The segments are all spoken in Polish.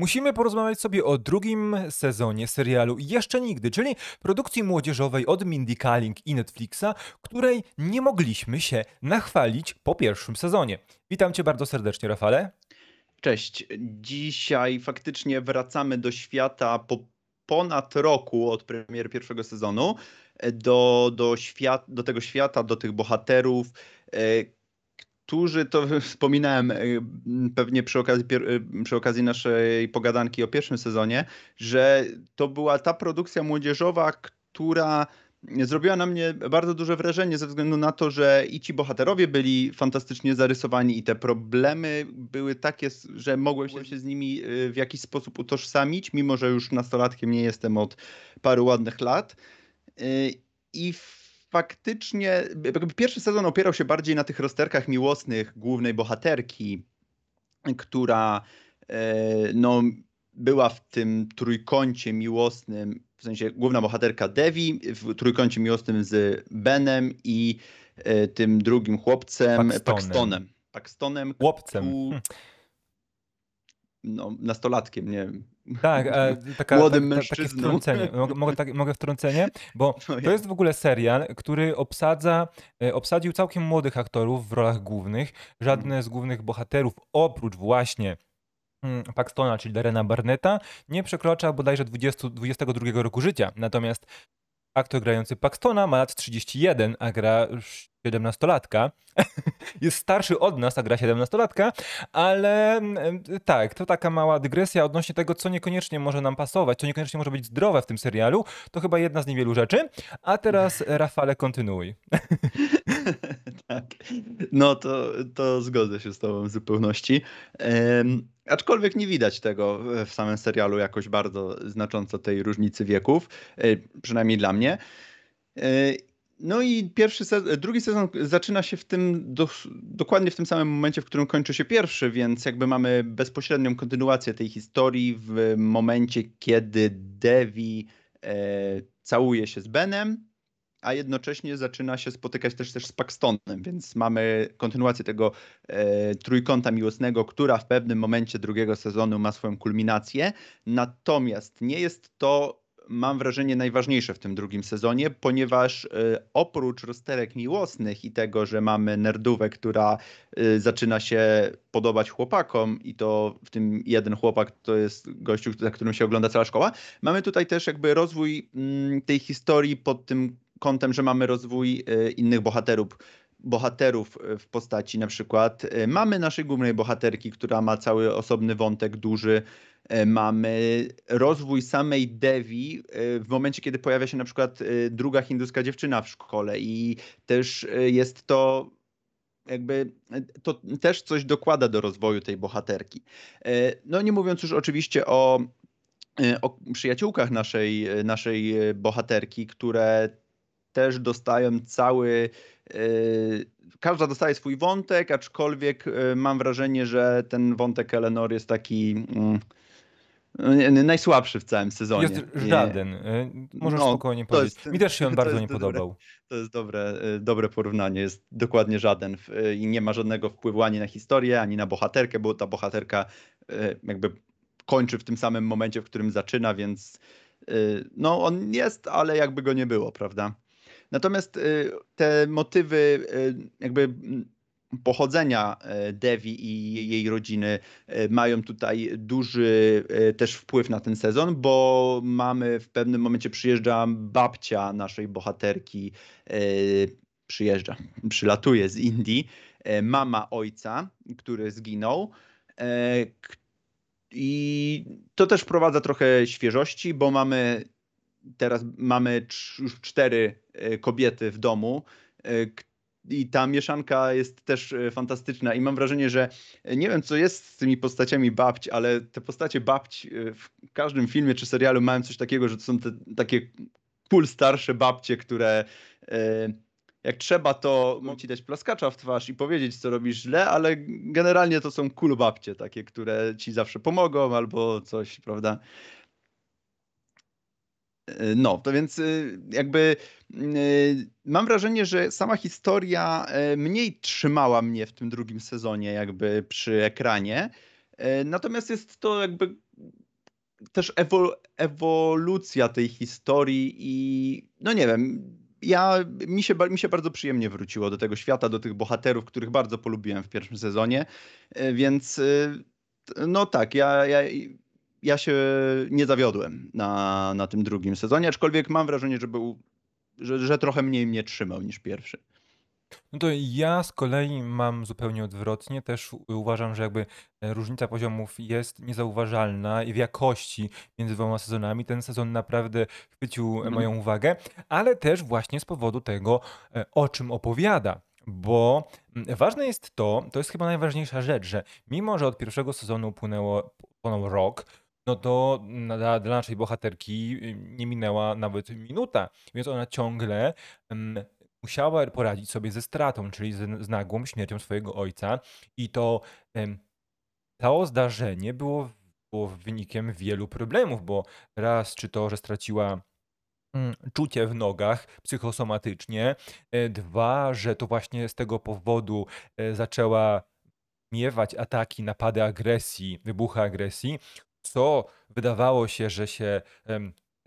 Musimy porozmawiać sobie o drugim sezonie serialu Jeszcze Nigdy, czyli produkcji młodzieżowej od Mindy Kaling i Netflixa, której nie mogliśmy się nachwalić po pierwszym sezonie. Witam cię bardzo serdecznie, Rafale. Cześć. Dzisiaj faktycznie wracamy do świata po ponad roku od premiery pierwszego sezonu, do, do, świat, do tego świata, do tych bohaterów, e, którzy, to wspominałem e, pewnie przy okazji, e, przy okazji naszej pogadanki o pierwszym sezonie, że to była ta produkcja młodzieżowa, która zrobiła na mnie bardzo duże wrażenie ze względu na to, że i ci bohaterowie byli fantastycznie zarysowani i te problemy były takie, że mogłem się z nimi e, w jakiś sposób utożsamić, mimo że już nastolatkiem nie jestem od paru ładnych lat. I faktycznie pierwszy sezon opierał się bardziej na tych rozterkach miłosnych głównej bohaterki, która e, no, była w tym trójkącie miłosnym, w sensie główna bohaterka Devi w trójkącie miłosnym z Benem i e, tym drugim chłopcem Paxtonem. Paxtonem. Paxtonem Chłopcem. Ku, no, nastolatkiem, nie wiem. Tak, e, taka, Młodym tak, mężczyzną. takie wtrącenie. Mogę, tak, mogę wtrącenie? Bo No to jest w ogóle serial, który obsadza, e, obsadził całkiem młodych aktorów w rolach głównych. Żadne z głównych bohaterów, oprócz właśnie mm, Paxtona, czyli Darena Barnetta, nie przekracza bodajże 20, 22 roku życia. Natomiast aktor grający Paxtona ma lat 31, a gra 17-latka. Jest starszy od nas, a gra 17-latka, ale mm, tak, to taka mała dygresja odnośnie tego, co niekoniecznie może nam pasować, co niekoniecznie może być zdrowe w tym serialu. To chyba jedna z niewielu rzeczy. A teraz, Rafale, kontynuuj. tak. No to, to zgodzę się z Tobą w zupełności. Aczkolwiek nie widać tego w samym serialu jakoś bardzo znacząco tej różnicy wieków, e, przynajmniej dla mnie. E, no i pierwszy drugi sezon zaczyna się w tym, do, dokładnie w tym samym momencie, w którym kończy się pierwszy, więc jakby mamy bezpośrednią kontynuację tej historii w momencie, kiedy Devi e, całuje się z Benem, a jednocześnie zaczyna się spotykać też, też z Paxtonem, więc mamy kontynuację tego e, trójkąta miłosnego, która w pewnym momencie drugiego sezonu ma swoją kulminację. Natomiast nie jest to mam wrażenie, najważniejsze w tym drugim sezonie, ponieważ y, oprócz rozterek miłosnych i tego, że mamy nerdówę, która y, zaczyna się podobać chłopakom i to w tym jeden chłopak to jest gościu, za którym się ogląda cała szkoła, mamy tutaj też jakby rozwój mm, tej historii pod tym kątem, że mamy rozwój y, innych bohaterów, bohaterów w postaci na przykład mamy naszej głównej bohaterki, która ma cały osobny wątek duży mamy rozwój samej Devi w momencie, kiedy pojawia się na przykład druga hinduska dziewczyna w szkole i też jest to jakby to też coś dokłada do rozwoju tej bohaterki. No nie mówiąc już oczywiście o, o przyjaciółkach naszej, naszej bohaterki, które też dostają cały. Każda dostaje swój wątek, aczkolwiek mam wrażenie, że ten wątek Eleanor jest taki. Mm, Najsłabszy w całym sezonie. Jest żaden. Y, możesz no, spokojnie powiedzieć. Jest, Mi też się on bardzo nie podobał. Dobre, to jest dobre, dobre porównanie. Jest dokładnie żaden i nie ma żadnego wpływu ani na historię, ani na bohaterkę, bo ta bohaterka jakby kończy w tym samym momencie, w którym zaczyna, więc no on jest, ale jakby go nie było, prawda? Natomiast te motywy jakby pochodzenia e, Devi i jej rodziny mają tutaj duży też wpływ na ten sezon, bo mamy w pewnym momencie przyjeżdża babcia naszej bohaterki, przyjeżdża, przylatuje z Indii, mama ojca, który zginął. I to też wprowadza trochę świeżości, bo mamy teraz mamy już cztery kobiety w domu, i ta mieszanka jest też e, fantastyczna i mam wrażenie, że e, nie wiem co jest z tymi postaciami babć, ale te postacie babć e, w każdym filmie czy serialu mają coś takiego, że to są te takie cool starsze babcie, które jak trzeba to mogą ci dać plaskacza w twarz i powiedzieć co robisz źle, ale generalnie to są cool babcie takie, które ci zawsze pomogą albo coś, prawda? No, to więc y, jakby y, mam wrażenie, że sama historia e, mniej trzymała mnie w tym drugim sezonie, jakby przy ekranie. E, natomiast jest to jakby też ewol ewolucja tej historii i no nie wiem, ja, mi, się, mi się bardzo przyjemnie wróciło do tego świata, do tych bohaterów, których bardzo polubiłem w pierwszym sezonie, e, więc e, no tak, ja, ja, ja się nie zawiodłem na, na tym drugim sezonie, aczkolwiek mam wrażenie, że, był, że, że trochę mniej mnie trzymał niż pierwszy. No to ja z kolei mam zupełnie odwrotnie. Też uważam, że jakby e, różnica poziomów jest niezauważalna i w jakości między dwoma sezonami. Ten sezon naprawdę chwycił Mhm. moją uwagę, ale też właśnie z powodu tego, e, o czym opowiada. Bo mm, ważne jest to, to jest chyba najważniejsza rzecz, że mimo, że od pierwszego sezonu upłynęło, upłynął rok, no to dla, naszej bohaterki y, nie minęła nawet minuta, więc ona ciągle mm, musiała poradzić sobie ze stratą, czyli z, nagłą śmiercią swojego ojca. I to to zdarzenie było, było wynikiem wielu problemów, bo raz czy to, że straciła mm, czucie w nogach psychosomatycznie, e, dwa, że to właśnie z tego powodu e, zaczęła miewać ataki, napady agresji, wybuchy agresji, co wydawało się, że się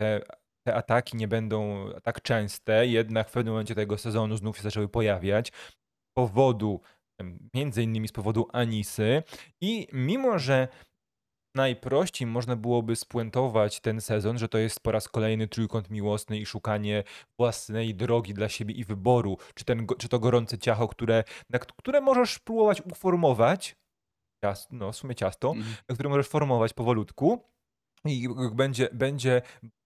te te ataki nie będą tak częste, jednak w pewnym momencie tego sezonu znów się zaczęły pojawiać. Powodu, między innymi z powodu Anisy. I mimo, że najprościej można byłoby spuentować ten sezon, że to jest po raz kolejny trójkąt miłosny i szukanie własnej drogi dla siebie i wyboru, czy, ten, czy to gorące ciacho, które, które możesz próbować uformować, ciasto, no w sumie ciasto, mm. które możesz formować powolutku i będzie, będzie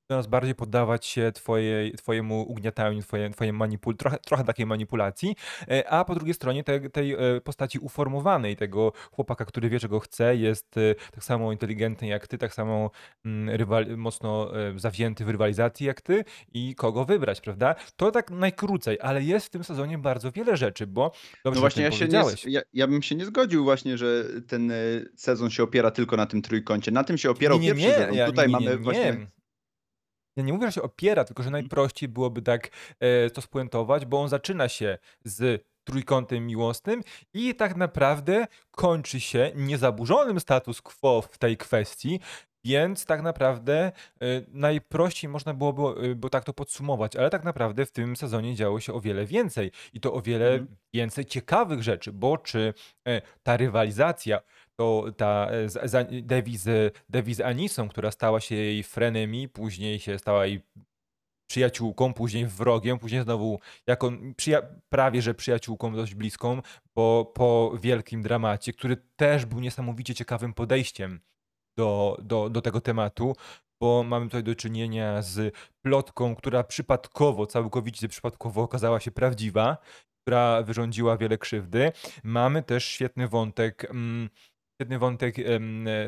coraz bardziej poddawać się twojej, twojemu ugniataniu, twoje, manipul trochę, trochę takiej manipulacji, e, a po drugiej stronie te, tej e, postaci uformowanej, tego chłopaka, który wie, czego chce, jest e, tak samo inteligentny jak ty, tak samo mm, rywal, mocno zawzięty w rywalizacji jak ty i kogo wybrać, prawda? To tak najkrócej, ale jest w tym sezonie bardzo wiele rzeczy, bo dobrze, no właśnie ja, się nie, ja, ja, bym się nie zgodził właśnie, że ten sezon się opiera tylko na tym trójkącie. Na tym się opierał nie, nie, pierwszy nie, sezon. Tutaj nie, mamy właśnie ja nie mówię, że się opiera, tylko że najprościej byłoby tak e, to spuentować, bo on zaczyna się z trójkątem miłosnym i tak naprawdę kończy się niezaburzonym status quo w tej kwestii, więc tak naprawdę y, najprościej można byłoby y, bo tak to podsumować, ale tak naprawdę w tym sezonie działo się o wiele więcej i to o wiele mhm. więcej ciekawych rzeczy, bo czy y, ta rywalizacja to ta e, Devi z, Devi z Anisą, która stała się jej frenemi, później się stała jej przyjaciółką, później wrogiem, później znowu jako prawie że przyjaciółką dość bliską, bo po wielkim dramacie, który też był niesamowicie ciekawym podejściem do, do, do tego tematu, bo mamy tutaj do czynienia z plotką, która przypadkowo, całkowicie przypadkowo okazała się prawdziwa, która wyrządziła wiele krzywdy. Mamy też świetny wątek. Mm, świetny wątek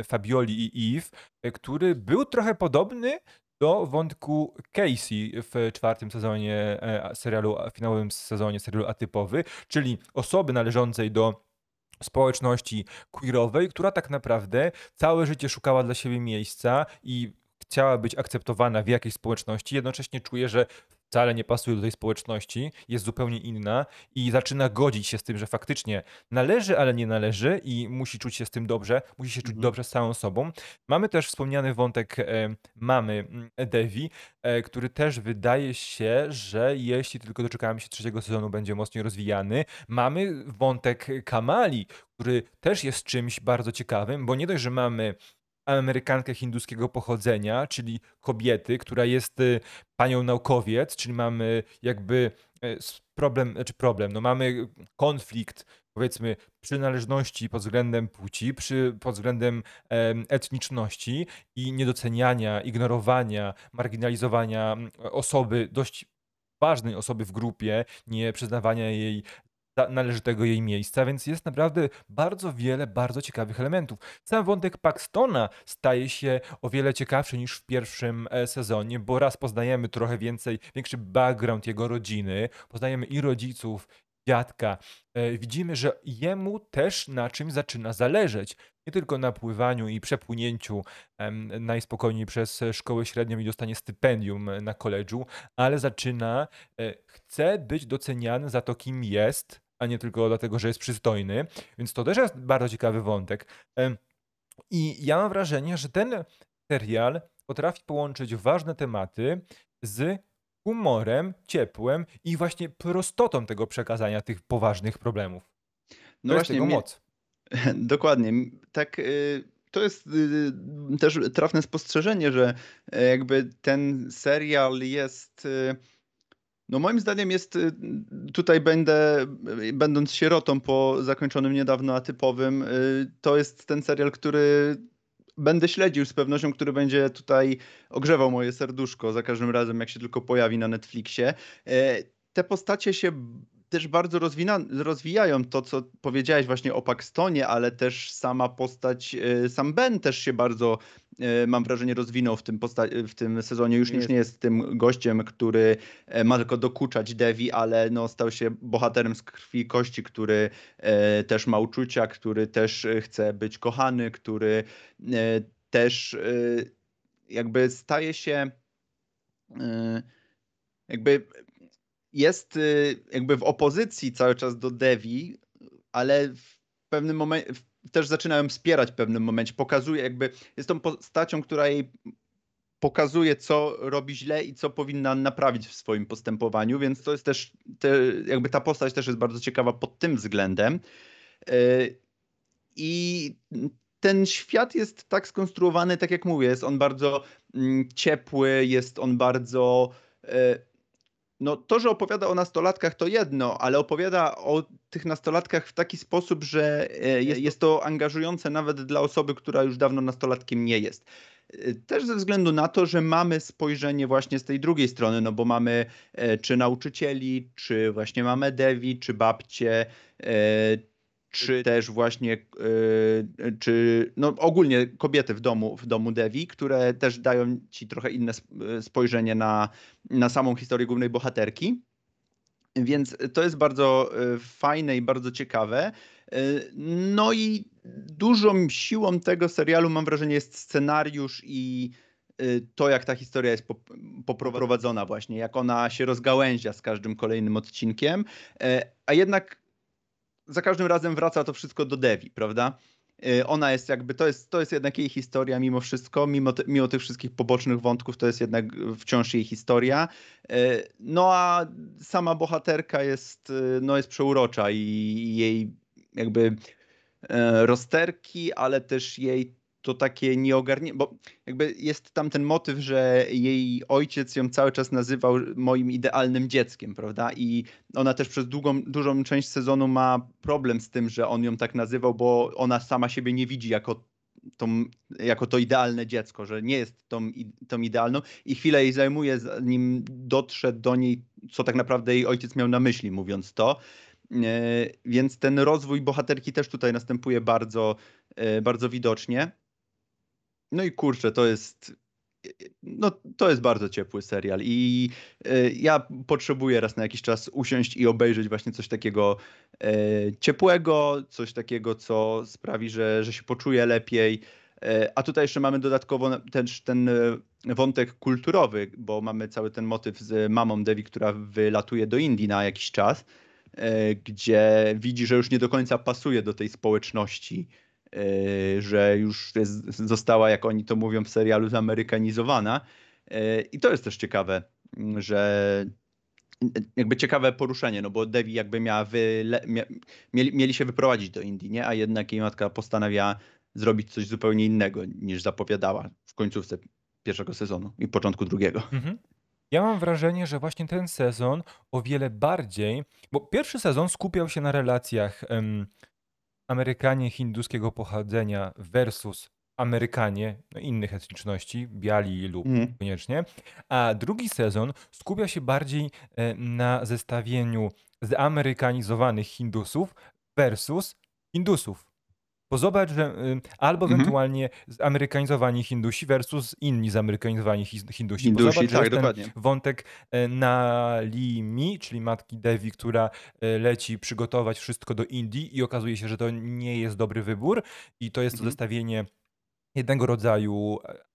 Fabioli i Eve, e, który był trochę podobny do wątku Casey w czwartym sezonie e, serialu, finałowym sezonie serialu Atypowy, czyli osoby należącej do społeczności queerowej, która tak naprawdę całe życie szukała dla siebie miejsca i chciała być akceptowana w jakiejś społeczności, jednocześnie czuje, że wcale nie pasuje do tej społeczności, jest zupełnie inna i zaczyna godzić się z tym, że faktycznie należy, ale nie należy i musi czuć się z tym dobrze, musi się czuć mhm. dobrze z całą sobą. Mamy też wspomniany wątek e, mamy mm, Devi, e, który też wydaje się, że jeśli tylko doczekamy się trzeciego sezonu, będzie mocniej rozwijany. Mamy wątek Kamali, który też jest czymś bardzo ciekawym, bo nie dość, że mamy Amerykankę hinduskiego pochodzenia, czyli kobiety, która jest y, panią naukowiec, czyli mamy jakby e, problem, znaczy problem, no mamy konflikt powiedzmy przynależności pod względem płci, przy, pod względem etniczności i niedoceniania, ignorowania, marginalizowania osoby dość ważnej osoby w grupie, nie przyznawania jej należytego jej miejsca, więc jest naprawdę bardzo wiele bardzo ciekawych elementów. Sam wątek Paxtona staje się o wiele ciekawszy niż w pierwszym e, sezonie, bo raz poznajemy trochę więcej, większy background jego rodziny, poznajemy i rodziców, dziadka. E, widzimy, że jemu też na czymś zaczyna zależeć. Nie tylko na pływaniu i przepłynięciu najspokojniej przez szkołę średnią i dostanie stypendium na koledżu, ale zaczyna, e, chce być doceniany za to, kim jest, a nie tylko dlatego, że jest przystojny. Więc to też jest bardzo ciekawy wątek. I ja mam wrażenie, że ten serial potrafi połączyć ważne tematy z humorem, ciepłem i właśnie prostotą tego przekazania tych poważnych problemów. To No właśnie, mnie, moc. dokładnie. Tak, y, to jest y, też trafne spostrzeżenie, że e, jakby ten serial jest. y, No moim zdaniem jest, y, tutaj będę, y, będąc sierotą po zakończonym niedawno atypowym, y, to jest ten serial, który będę śledził z pewnością, który będzie tutaj ogrzewał moje serduszko za każdym razem, jak się tylko pojawi na Netflixie. E, Te postacie się też bardzo rozwina, rozwijają. To, co powiedziałeś właśnie o Paxtonie, ale też sama postać, e, sam Ben też się bardzo, e, mam wrażenie, rozwinął w tym, posta- w tym sezonie. Już, Nie już jest. nie jest tym gościem, który e, ma tylko dokuczać Devi, ale no, stał się bohaterem z krwi i kości, który też ma uczucia, który też chce być kochany, który też jakby staje się jakby jest y, jakby w opozycji cały czas do Devi, ale w pewnym momencie też zaczyna ją wspierać w pewnym momencie. Pokazuje jakby, jest tą postacią, która jej pokazuje, co robi źle i co powinna naprawić w swoim postępowaniu, więc to jest też, te, jakby ta postać też jest bardzo ciekawa pod tym względem. Y, I ten świat jest tak skonstruowany, tak jak mówię, jest on bardzo mm, ciepły, jest on bardzo. y, no to, że opowiada o nastolatkach to jedno, ale opowiada o tych nastolatkach w taki sposób, że e, jest, to angażujące nawet dla osoby, która już dawno nastolatkiem nie jest. E, Też ze względu na to, że mamy spojrzenie właśnie z tej drugiej strony, no bo mamy e, czy nauczycieli, czy właśnie mamy Devi, czy babcie, czy też właśnie, e, czy no ogólnie kobiety w domu, w domu Devi, które też dają ci trochę inne e, spojrzenie na, na samą historię głównej bohaterki. Więc to jest bardzo e, fajne i bardzo ciekawe. No i dużą siłą tego serialu, mam wrażenie, jest scenariusz i to, jak ta historia jest pop- poprowadzona, właśnie, jak ona się rozgałęzia z każdym kolejnym odcinkiem. A jednak za każdym razem wraca to wszystko do Devi, prawda? Y, Ona jest jakby, to jest, to jest jednak jej historia mimo wszystko, mimo, te, mimo tych wszystkich pobocznych wątków, to jest jednak wciąż jej historia. Y, No a sama bohaterka jest, y, no jest przeurocza i jej jakby rozterki, ale też jej to takie nieogarnięcie, bo jakby jest tam ten motyw, że jej ojciec ją cały czas nazywał moim idealnym dzieckiem, prawda? I ona też przez długą, dużą część sezonu ma problem z tym, że on ją tak nazywał, bo ona sama siebie nie widzi jako, tą, jako to idealne dziecko, że nie jest tą, tą idealną i chwilę jej zajmuje, zanim dotrze do niej, co tak naprawdę jej ojciec miał na myśli, mówiąc to. E, Więc ten rozwój bohaterki też tutaj następuje bardzo, e, bardzo widocznie. No i kurczę, to jest. No, to jest bardzo ciepły serial i e, ja potrzebuję raz na jakiś czas usiąść i obejrzeć właśnie coś takiego e, ciepłego, coś takiego, co sprawi, że, że się poczuję lepiej. E, a tutaj jeszcze mamy dodatkowo też ten wątek kulturowy, bo mamy cały ten motyw z mamą Devi, która wylatuje do Indii na jakiś czas, gdzie widzi, że już nie do końca pasuje do tej społeczności że już jest, została, jak oni to mówią w serialu, zamerykanizowana. E, I to jest też ciekawe, m, że jakby ciekawe poruszenie, no bo Devi jakby miała wyle, mieli, mieli się wyprowadzić do Indii, nie? A jednak jej matka postanowiła zrobić coś zupełnie innego niż zapowiadała w końcówce pierwszego sezonu i początku drugiego. Mhm. Ja mam wrażenie, że właśnie ten sezon o wiele bardziej, bo pierwszy sezon skupiał się na relacjach Amerykanie hinduskiego pochodzenia versus Amerykanie no, innych etniczności, biali lub Mhm. koniecznie, a drugi sezon skupia się bardziej e, na zestawieniu zamerykanizowanych Hindusów versus Hindusów. Bo zobacz, że y, albo Mhm. ewentualnie zamerykanizowani Hindusi versus inni zamerykanizowani His- Hindusi. Bo Hindusi, zobacz, że tak, ten dokładnie. wątek e, Nalimi, czyli matki Devi, która e, leci przygotować wszystko do Indii i okazuje się, że to nie jest dobry wybór i to jest to Mhm. zestawienie jednego rodzaju e,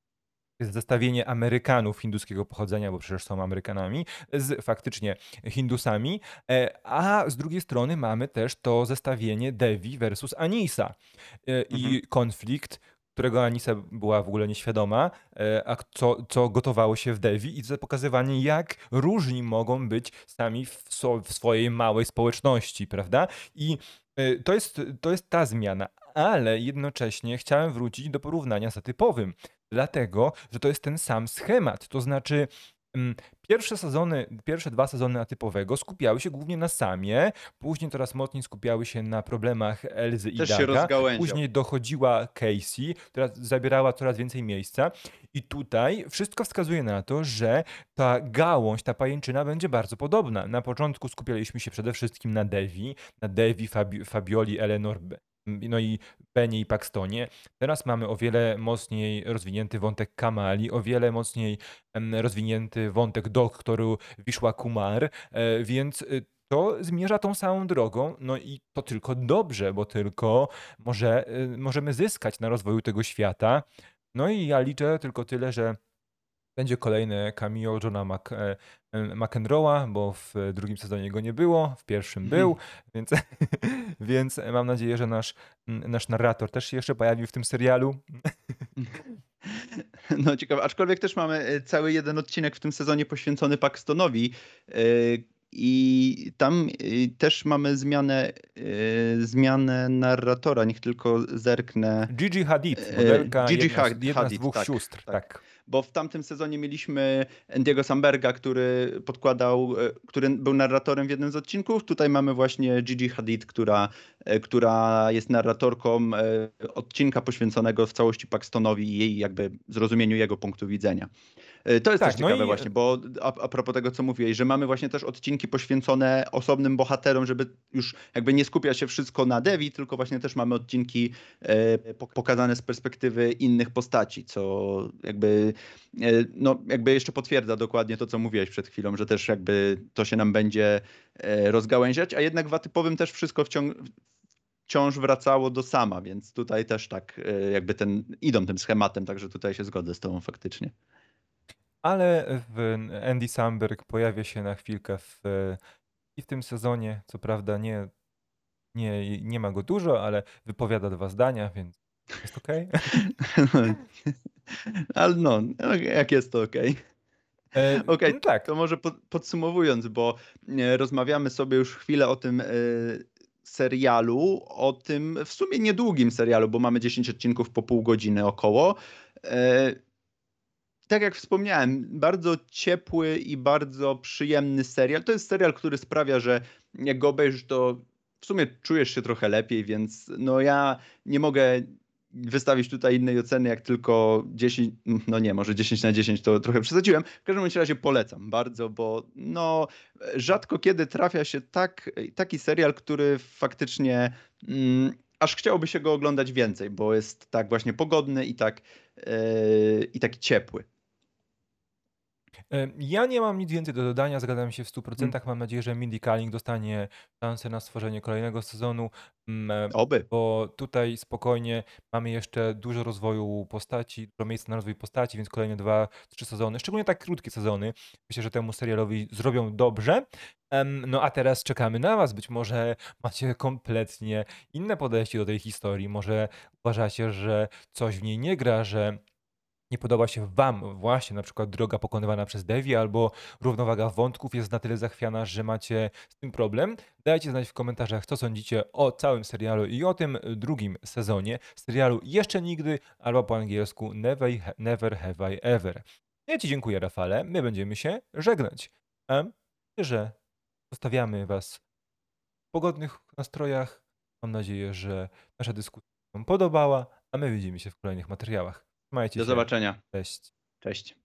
jest zestawienie Amerykanów hinduskiego pochodzenia, bo przecież są Amerykanami, z faktycznie Hindusami, e, a z drugiej strony mamy też to zestawienie Devi versus Anisa e, i Mhm. konflikt, którego Anisa była w ogóle nieświadoma, e, a co, co gotowało się w Devi i to pokazywanie, jak różni mogą być sami w, so, w swojej małej społeczności, prawda? I to jest, to jest ta zmiana, ale jednocześnie chciałem wrócić do porównania z atypowym, dlatego, że to jest ten sam schemat, to znaczy Mm, pierwsze sezony, pierwsze dwa sezony atypowego skupiały się głównie na Samie, później coraz mocniej skupiały się na problemach Elzy i Daga, później dochodziła Casey, która zabierała coraz więcej miejsca. I tutaj wszystko wskazuje na to, że ta gałąź, ta pajęczyna będzie bardzo podobna. Na początku skupialiśmy się przede wszystkim na Devi, na Devi, Fabi Fabioli, Eleanor no i Benie i Paxtonie. Teraz mamy o wiele mocniej rozwinięty wątek Kamali, o wiele mocniej rozwinięty wątek doktoru Wiszła Kumar, e, więc y, to zmierza tą samą drogą, no i to tylko dobrze, bo tylko może, y, możemy zyskać na rozwoju tego świata. No i ja liczę tylko tyle, że będzie kolejne cameo Johna e, e, McEnroe'a, bo w drugim sezonie go nie było, w pierwszym mhm. był, więc, więc mam nadzieję, że nasz, nasz narrator też się jeszcze pojawił w tym serialu. No ciekawe, aczkolwiek też mamy e, cały jeden odcinek w tym sezonie poświęcony Paxtonowi, i tam też mamy zmianę, zmianę narratora. Niech tylko zerknę. Gigi Hadid, modelka, Gigi jedna, Hadid, jedna z dwóch tak, sióstr. tak. tak bo w tamtym sezonie mieliśmy Andiego Samberga, który podkładał, e, który był narratorem w jednym z odcinków. Tutaj mamy właśnie Gigi Hadid, która, e, która jest narratorką e, odcinka poświęconego w całości Paxtonowi i jej jakby zrozumieniu jego punktu widzenia. E, to jest tak, też no ciekawe i... właśnie, bo a, a propos tego, co mówiłeś, że mamy właśnie też odcinki poświęcone osobnym bohaterom, żeby już jakby nie skupiać się wszystko na Devi, tylko właśnie też mamy odcinki e, pokazane z perspektywy innych postaci, co jakby e, no jakby jeszcze potwierdza dokładnie to, co mówiłeś przed chwilą, że też jakby to się nam będzie rozgałęziać, a jednak w atypowym też wszystko wciąg wciąż wracało do sama, więc tutaj też tak jakby ten, idą tym schematem, także tutaj się zgodzę z tobą faktycznie ale w Andy Samberg pojawia się na chwilkę w, i w tym sezonie. Co prawda nie, nie, nie ma go dużo, ale wypowiada dwa zdania, więc jest okej. Ale no, jak jest to okej. E, Okej, no tak. to może podsumowując, bo e, rozmawiamy sobie już chwilę o tym e, serialu, o tym w sumie niedługim serialu, bo mamy 10 odcinków po pół godziny około tak jak wspomniałem, bardzo ciepły i bardzo przyjemny serial. To jest serial, który sprawia, że jak go obejrzysz, to w sumie czujesz się trochę lepiej, więc no ja nie mogę wystawić tutaj innej oceny jak tylko 10, no nie, może 10 na 10 to trochę przesadziłem. W każdym razie polecam bardzo, bo no rzadko kiedy trafia się tak, taki serial, który faktycznie mm, aż chciałoby się go oglądać więcej, bo jest tak właśnie pogodny i tak, yy, i taki ciepły. Ja nie mam nic więcej do dodania, zgadzam się w 100%. Mm. Mam nadzieję, że Mindy Kaling dostanie szansę na stworzenie kolejnego sezonu, mm, Oby. bo tutaj spokojnie mamy jeszcze dużo rozwoju postaci, dużo miejsca na rozwój postaci, więc kolejne dwa, trzy sezony, szczególnie tak krótkie sezony. Myślę, że temu serialowi zrobią dobrze. No a teraz czekamy na Was. Być może macie kompletnie inne podejście do tej historii. Może uważacie, że coś w niej nie gra, że nie podoba się wam właśnie na przykład droga pokonywana przez Devi albo równowaga wątków jest na tyle zachwiana, że macie z tym problem, dajcie znać w komentarzach, co sądzicie o całym serialu i o tym drugim sezonie serialu Jeszcze Nigdy albo po angielsku Never, never Have I Ever. Ja Ci dziękuję, Rafale. My będziemy się żegnać. A że zostawiamy Was w pogodnych nastrojach. Mam nadzieję, że nasza dyskusja Wam podobała, a my widzimy się w kolejnych materiałach. Trzymajcie Do się. zobaczenia. Cześć. Cześć.